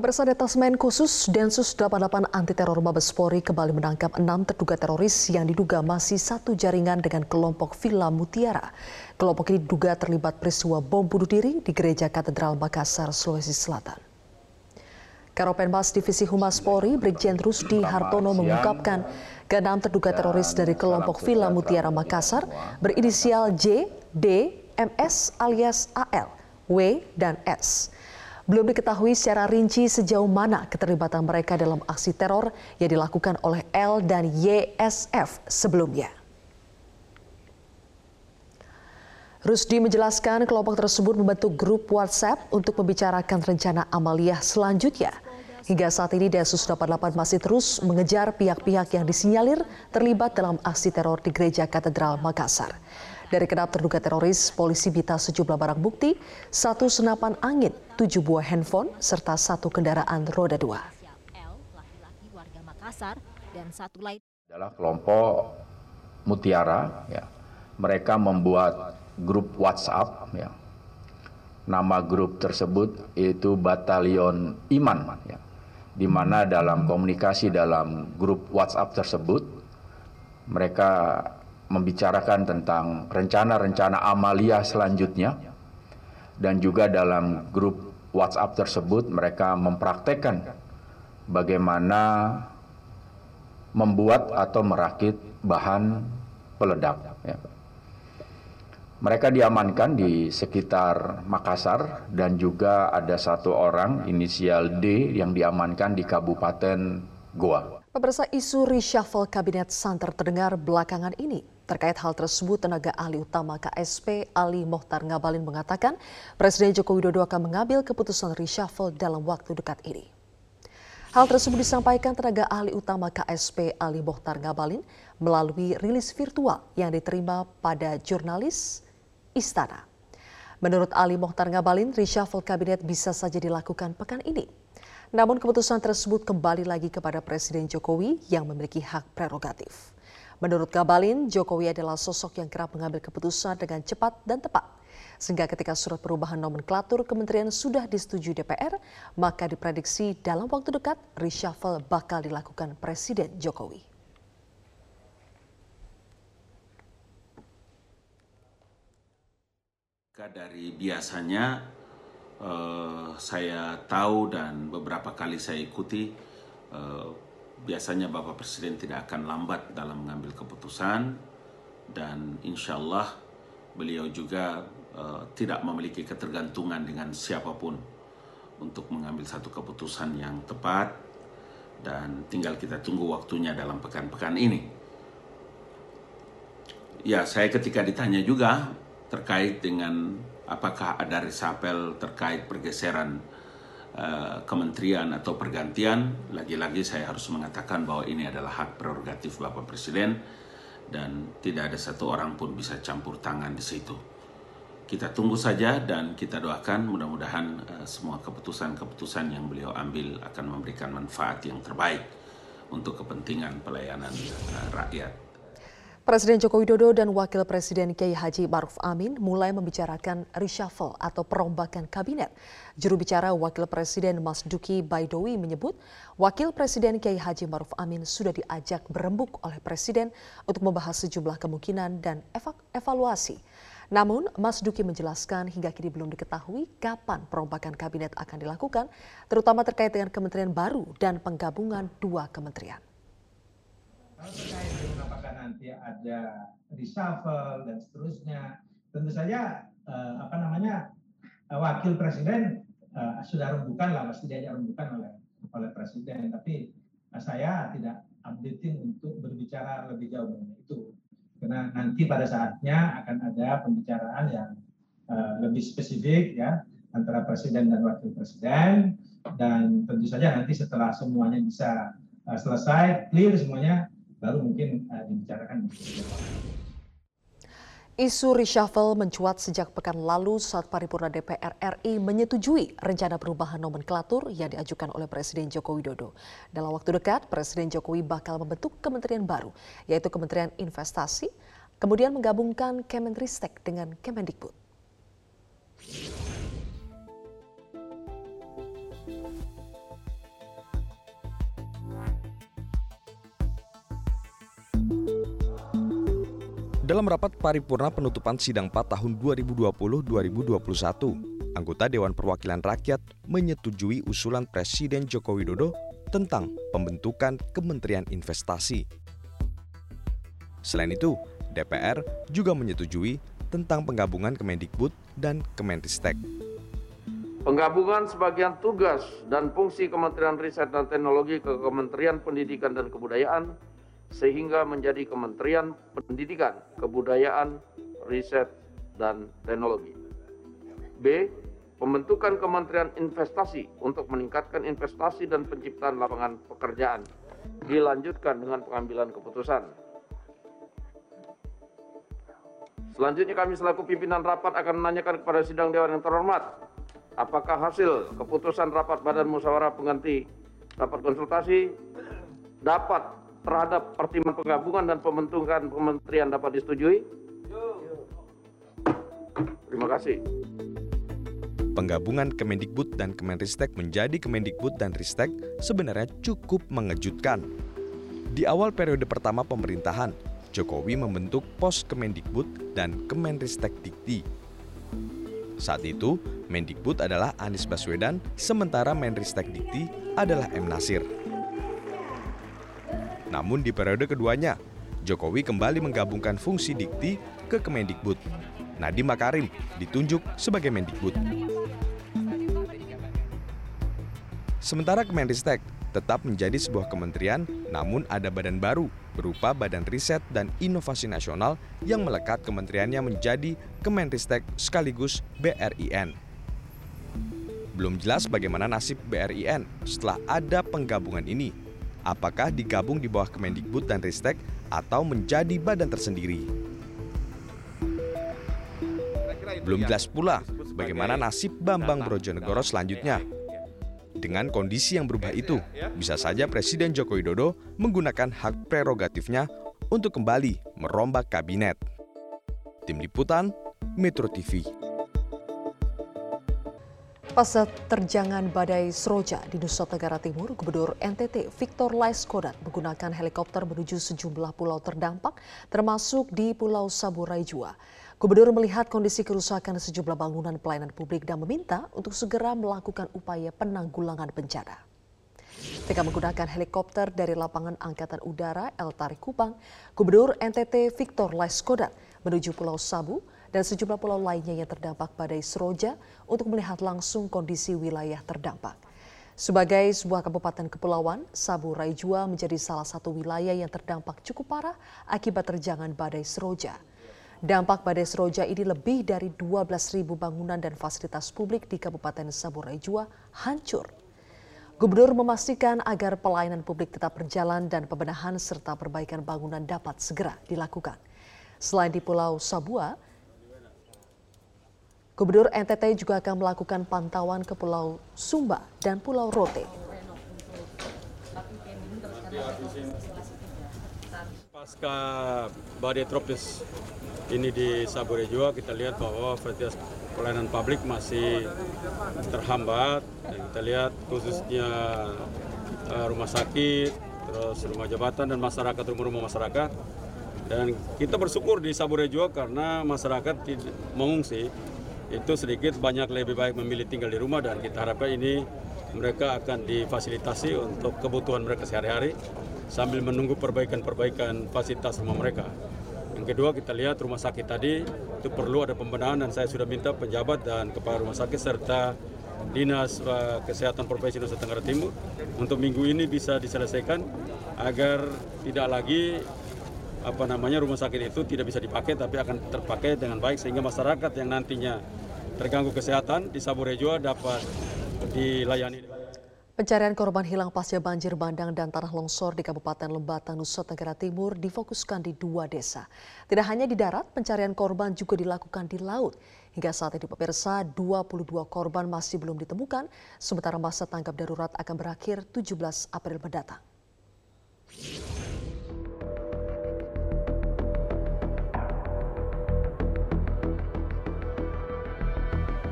Pemirsa Detasmen Khusus Densus 88 Anti Teror Mabespori kembali menangkap enam terduga teroris yang diduga masih satu jaringan dengan kelompok Villa Mutiara. Kelompok ini diduga terlibat peristiwa bom bunuh diri di Gereja Katedral Makassar, Sulawesi Selatan. Karopenmas Divisi Humas Polri, Brigjen Rusdi Hartono mengungkapkan keenam terduga teroris dari kelompok Villa Mutiara Makassar berinisial J, D, MS alias AL, W, dan S. Belum diketahui secara rinci sejauh mana keterlibatan mereka dalam aksi teror yang dilakukan oleh L dan YSF sebelumnya. Rusdi menjelaskan kelompok tersebut membentuk grup WhatsApp untuk membicarakan rencana amaliyah selanjutnya. Hingga saat ini Densus 88 masih terus mengejar pihak-pihak yang disinyalir terlibat dalam aksi teror di Gereja Katedral Makassar. Dari kenap terduga teroris, polisi bita sejumlah barang bukti, satu senapan angin, tujuh buah handphone, serta satu kendaraan roda dua. Adalah kelompok Mutiara, ya. mereka membuat grup WhatsApp, ya. nama grup tersebut itu Batalion Iman, ya. Di mana dalam komunikasi dalam grup WhatsApp tersebut mereka membicarakan tentang rencana-rencana amalia selanjutnya dan juga dalam grup WhatsApp tersebut mereka mempraktekkan bagaimana membuat atau merakit bahan peledak. Ya. Mereka diamankan di sekitar Makassar dan juga ada satu orang inisial D yang diamankan di Kabupaten Goa. Pemirsa isu reshuffle kabinet santer terdengar belakangan ini. Terkait hal tersebut, tenaga ahli utama KSP Ali Mohtar Ngabalin mengatakan Presiden Joko Widodo akan mengambil keputusan reshuffle dalam waktu dekat ini. Hal tersebut disampaikan tenaga ahli utama KSP Ali Mohtar Ngabalin melalui rilis virtual yang diterima pada jurnalis Istana. Menurut Ali Mohtar Ngabalin, reshuffle kabinet bisa saja dilakukan pekan ini. Namun keputusan tersebut kembali lagi kepada Presiden Jokowi yang memiliki hak prerogatif. Menurut Gabalin, Jokowi adalah sosok yang kerap mengambil keputusan dengan cepat dan tepat. Sehingga ketika surat perubahan nomenklatur kementerian sudah disetujui DPR, maka diprediksi dalam waktu dekat reshuffle bakal dilakukan Presiden Jokowi. Dari biasanya uh, saya tahu dan beberapa kali saya ikuti uh, biasanya Bapak Presiden tidak akan lambat dalam mengambil keputusan dan insya Allah beliau juga uh, tidak memiliki ketergantungan dengan siapa pun untuk mengambil satu keputusan yang tepat dan tinggal kita tunggu waktunya dalam pekan-pekan ini. Ya, saya ketika ditanya juga terkait dengan apakah ada resapel terkait pergeseran Eh, kementerian atau pergantian, lagi-lagi saya harus mengatakan bahwa ini adalah hak prerogatif Bapak Presiden dan tidak ada satu orang pun bisa campur tangan di situ. Kita tunggu saja dan kita doakan mudah-mudahan uh, semua keputusan-keputusan yang beliau ambil akan memberikan manfaat yang terbaik untuk kepentingan pelayanan uh, rakyat. Presiden Joko Widodo dan Wakil Presiden Kiai Haji Maruf Amin mulai membicarakan reshuffle atau perombakan kabinet. Juru bicara Wakil Presiden Mas Duki Baidowi menyebut, Wakil Presiden Kiai Haji Maruf Amin sudah diajak berembuk oleh Presiden untuk membahas sejumlah kemungkinan dan evaluasi. Namun, Mas Duki menjelaskan hingga kini belum diketahui kapan perombakan kabinet akan dilakukan, terutama terkait dengan kementerian baru dan penggabungan dua kementerian. Kalau terkait dengan apakah nanti ada reshuffle dan seterusnya, tentu saja uh, apa namanya uh, wakil presiden uh, sudah rembukan lah, pasti diajak rembukan oleh oleh presiden. Tapi uh, saya tidak updating untuk berbicara lebih jauh mengenai itu, karena nanti pada saatnya akan ada pembicaraan yang uh, lebih spesifik ya antara presiden dan wakil presiden. Dan tentu saja nanti setelah semuanya bisa uh, selesai clear semuanya baru mungkin uh, dibicarakan. Isu reshuffle mencuat sejak pekan lalu saat paripurna DPR RI menyetujui rencana perubahan nomenklatur yang diajukan oleh Presiden Joko Widodo. Dalam waktu dekat, Presiden Jokowi bakal membentuk kementerian baru, yaitu Kementerian Investasi, kemudian menggabungkan Kemenristek dengan Kemendikbud. Dalam rapat paripurna penutupan sidang 4 tahun 2020-2021, anggota Dewan Perwakilan Rakyat menyetujui usulan Presiden Joko Widodo tentang pembentukan Kementerian Investasi. Selain itu, DPR juga menyetujui tentang penggabungan Kemendikbud dan Kemenristek. Penggabungan sebagian tugas dan fungsi Kementerian Riset dan Teknologi ke Kementerian Pendidikan dan Kebudayaan sehingga menjadi Kementerian Pendidikan, Kebudayaan, Riset, dan Teknologi. B. Pembentukan Kementerian Investasi untuk meningkatkan investasi dan penciptaan lapangan pekerjaan dilanjutkan dengan pengambilan keputusan. Selanjutnya kami selaku pimpinan rapat akan menanyakan kepada sidang dewan yang terhormat, apakah hasil keputusan rapat badan musyawarah pengganti rapat konsultasi dapat terhadap pertimbangan penggabungan dan pembentukan kementerian dapat disetujui? Terima kasih. Penggabungan Kemendikbud dan Kemenristek menjadi Kemendikbud dan Ristek sebenarnya cukup mengejutkan. Di awal periode pertama pemerintahan, Jokowi membentuk pos Kemendikbud dan Kemenristek Dikti. Saat itu, Mendikbud adalah Anies Baswedan, sementara Menristek Dikti adalah M. Nasir. Namun di periode keduanya, Jokowi kembali menggabungkan fungsi Dikti ke Kemendikbud. Nadiem Makarim ditunjuk sebagai Mendikbud. Sementara Kemenristek tetap menjadi sebuah kementerian, namun ada badan baru berupa Badan Riset dan Inovasi Nasional yang melekat kementeriannya menjadi Kemenristek sekaligus BRIN. Belum jelas bagaimana nasib BRIN setelah ada penggabungan ini. Apakah digabung di bawah Kemendikbud dan Ristek atau menjadi badan tersendiri? Belum jelas pula bagaimana nasib Bambang Brojonegoro selanjutnya. Dengan kondisi yang berubah itu, bisa saja Presiden Joko Widodo menggunakan hak prerogatifnya untuk kembali merombak kabinet. Tim Liputan, Metro TV. Pasca terjangan badai Seroja di Nusa Tenggara Timur, Gubernur NTT Victor Laiskodat menggunakan helikopter menuju sejumlah pulau terdampak, termasuk di Pulau Saburai Jua. Gubernur melihat kondisi kerusakan sejumlah bangunan pelayanan publik dan meminta untuk segera melakukan upaya penanggulangan bencana. Ketika menggunakan helikopter dari lapangan Angkatan Udara El Tarik Kupang, Gubernur NTT Victor Laiskodat menuju Pulau Sabu dan sejumlah pulau lainnya yang terdampak badai Seroja untuk melihat langsung kondisi wilayah terdampak. Sebagai sebuah kabupaten kepulauan, Sabu Raijua menjadi salah satu wilayah yang terdampak cukup parah akibat terjangan badai Seroja. Dampak badai Seroja ini lebih dari 12.000 bangunan dan fasilitas publik di Kabupaten Sabu Raijua hancur. Gubernur memastikan agar pelayanan publik tetap berjalan dan pembenahan serta perbaikan bangunan dapat segera dilakukan. Selain di Pulau Sabua, Gubernur NTT juga akan melakukan pantauan ke Pulau Sumba dan Pulau Rote. Pasca badai tropis ini di Sabure juga kita lihat bahwa fasilitas pelayanan publik masih terhambat. Dan kita lihat khususnya uh, rumah sakit, terus rumah jabatan dan masyarakat rumah-rumah masyarakat. Dan kita bersyukur di Sabure juga karena masyarakat mengungsi itu sedikit banyak lebih baik memilih tinggal di rumah dan kita harapkan ini mereka akan difasilitasi untuk kebutuhan mereka sehari-hari sambil menunggu perbaikan-perbaikan fasilitas rumah mereka. Yang kedua kita lihat rumah sakit tadi itu perlu ada pembenahan dan saya sudah minta penjabat dan kepala rumah sakit serta Dinas Kesehatan Provinsi Nusa Tenggara Timur untuk minggu ini bisa diselesaikan agar tidak lagi apa namanya rumah sakit itu tidak bisa dipakai tapi akan terpakai dengan baik sehingga masyarakat yang nantinya terganggu kesehatan di Saburejo dapat dilayani. Pencarian korban hilang pasca banjir bandang dan tanah longsor di Kabupaten Lembata, Nusa Tenggara Timur difokuskan di dua desa. Tidak hanya di darat, pencarian korban juga dilakukan di laut. Hingga saat ini pemirsa, 22 korban masih belum ditemukan, sementara masa tanggap darurat akan berakhir 17 April mendatang.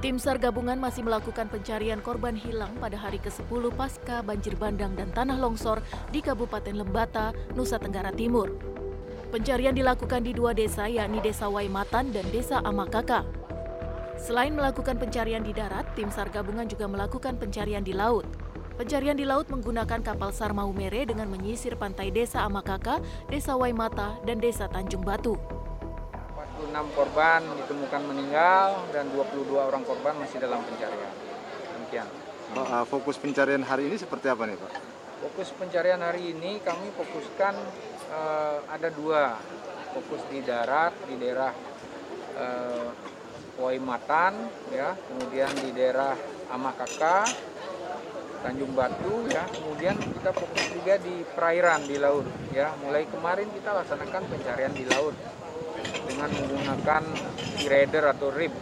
Tim SAR gabungan masih melakukan pencarian korban hilang pada hari ke-10 pasca banjir bandang dan tanah longsor di Kabupaten Lembata, Nusa Tenggara Timur. Pencarian dilakukan di dua desa yakni Desa Waimatan dan Desa Amakaka. Selain melakukan pencarian di darat, tim SAR gabungan juga melakukan pencarian di laut. Pencarian di laut menggunakan kapal SAR Maumere dengan menyisir pantai Desa Amakaka, Desa Waimata, dan Desa Tanjung Batu. 46 korban ditemukan meninggal dan 22 orang korban masih dalam pencarian. Demikian. Fokus pencarian hari ini seperti apa nih Pak? Fokus pencarian hari ini kami fokuskan uh, ada dua fokus di darat di daerah uh, Waimatan ya kemudian di daerah Amakaka Tanjung Batu ya kemudian kita fokus juga di perairan di laut ya mulai kemarin kita laksanakan pencarian di laut dengan menggunakan e-rider atau RIB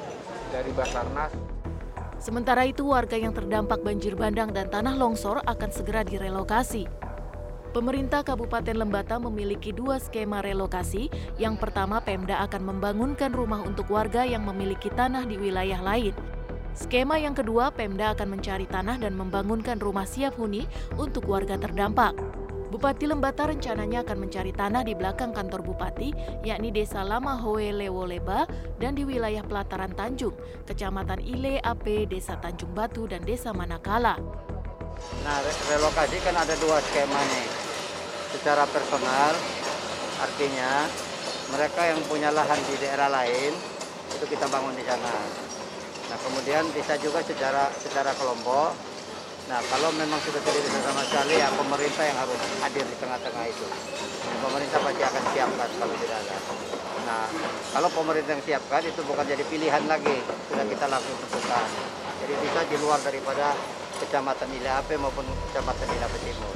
dari Basarnas Sementara itu warga yang terdampak banjir bandang dan tanah longsor akan segera direlokasi. Pemerintah Kabupaten Lembata memiliki dua skema relokasi. Yang pertama, Pemda akan membangunkan rumah untuk warga yang memiliki tanah di wilayah lain. Skema yang kedua, Pemda akan mencari tanah dan membangunkan rumah siap huni untuk warga terdampak. Bupati Lembata rencananya akan mencari tanah di belakang kantor bupati, yakni Desa Lama Hoe Lewoleba dan di wilayah Pelataran Tanjung, Kecamatan Ile AP, Desa Tanjung Batu, dan Desa Manakala. Nah, relokasi kan ada dua skema nih secara personal artinya mereka yang punya lahan di daerah lain itu kita bangun di sana. Nah kemudian bisa juga secara secara kelompok. Nah kalau memang sudah bisa sama sekali ya pemerintah yang harus hadir di tengah-tengah itu. Pemerintah pasti akan siapkan kalau tidak ada. Nah kalau pemerintah yang siapkan itu bukan jadi pilihan lagi sudah kita langsung tentukan. Jadi bisa di luar daripada kecamatan Ilape maupun kecamatan Ilape Timur.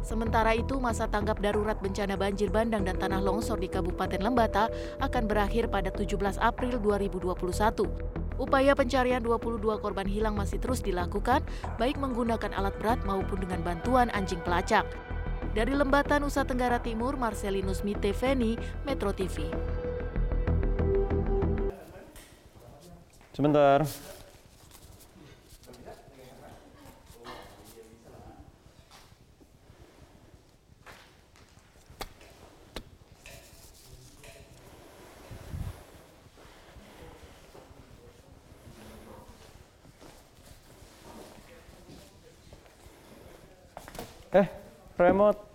Sementara itu, masa tanggap darurat bencana banjir bandang dan tanah longsor di Kabupaten Lembata akan berakhir pada 17 April 2021. Upaya pencarian 22 korban hilang masih terus dilakukan, baik menggunakan alat berat maupun dengan bantuan anjing pelacak. Dari Lembata, Nusa Tenggara Timur, Marcelinus Miteveni, Metro TV. Sebentar. Eh, remote.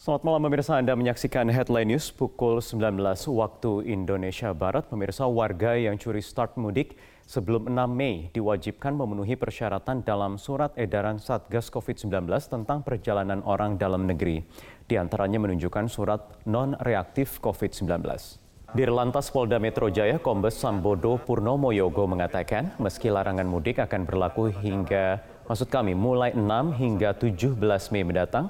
Selamat malam pemirsa, Anda menyaksikan Headline News pukul 19 waktu Indonesia Barat. Pemirsa warga yang curi start mudik sebelum 6 Mei diwajibkan memenuhi persyaratan dalam surat edaran Satgas COVID-19 tentang perjalanan orang dalam negeri. Di antaranya menunjukkan surat non-reaktif COVID-19. Di Lantas Polda Metro Jaya, Kombes Sambodo Purnomo Yogo mengatakan meski larangan mudik akan berlaku hingga, maksud kami mulai 6 hingga 17 Mei mendatang,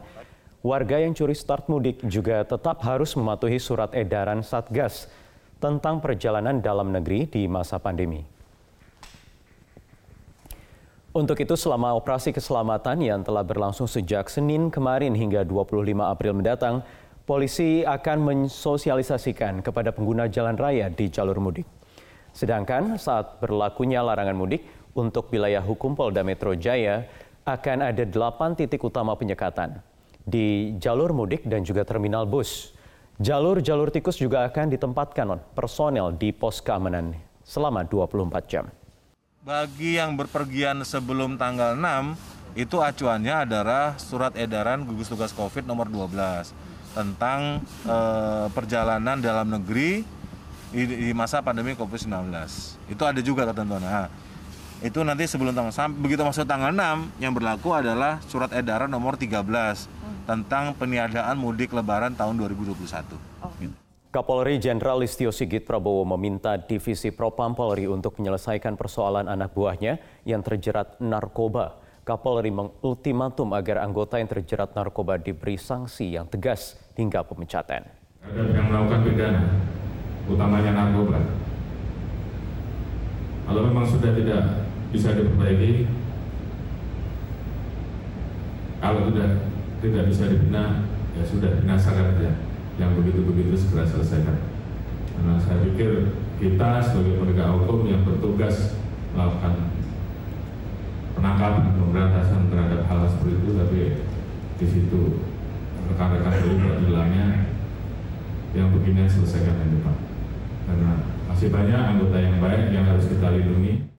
Warga yang curi start mudik juga tetap harus mematuhi surat edaran Satgas tentang perjalanan dalam negeri di masa pandemi. Untuk itu selama operasi keselamatan yang telah berlangsung sejak Senin kemarin hingga 25 April mendatang, polisi akan mensosialisasikan kepada pengguna jalan raya di jalur mudik. Sedangkan saat berlakunya larangan mudik untuk wilayah hukum Polda Metro Jaya akan ada delapan titik utama penyekatan di jalur mudik dan juga terminal bus. Jalur-jalur tikus juga akan ditempatkan personel di pos keamanan selama 24 jam. Bagi yang berpergian sebelum tanggal 6, itu acuannya adalah surat edaran gugus tugas COVID nomor 12. tentang eh, perjalanan dalam negeri di, masa pandemi COVID-19. Itu ada juga ketentuan. Nah, itu nanti sebelum tanggal begitu masuk tanggal 6 yang berlaku adalah surat edaran nomor 13 tentang peniadaan mudik lebaran tahun 2021. Gitu. Kapolri Jenderal Listio Sigit Prabowo meminta Divisi Propam Polri untuk menyelesaikan persoalan anak buahnya yang terjerat narkoba. Kapolri mengultimatum agar anggota yang terjerat narkoba diberi sanksi yang tegas hingga pemecatan. Ada yang melakukan pidana, utamanya narkoba. Kalau memang sudah tidak bisa diperbaiki, kalau sudah tidak bisa dibina, ya sudah binasakan saja. Yang begitu-begitu segera selesaikan. Karena saya pikir kita sebagai penegak hukum yang bertugas melakukan penangkapan pemberantasan terhadap hal seperti itu, tapi di situ rekan-rekan terlibat bilangnya yang begini selesaikan yang depan. Karena masih banyak anggota yang baik yang harus kita lindungi.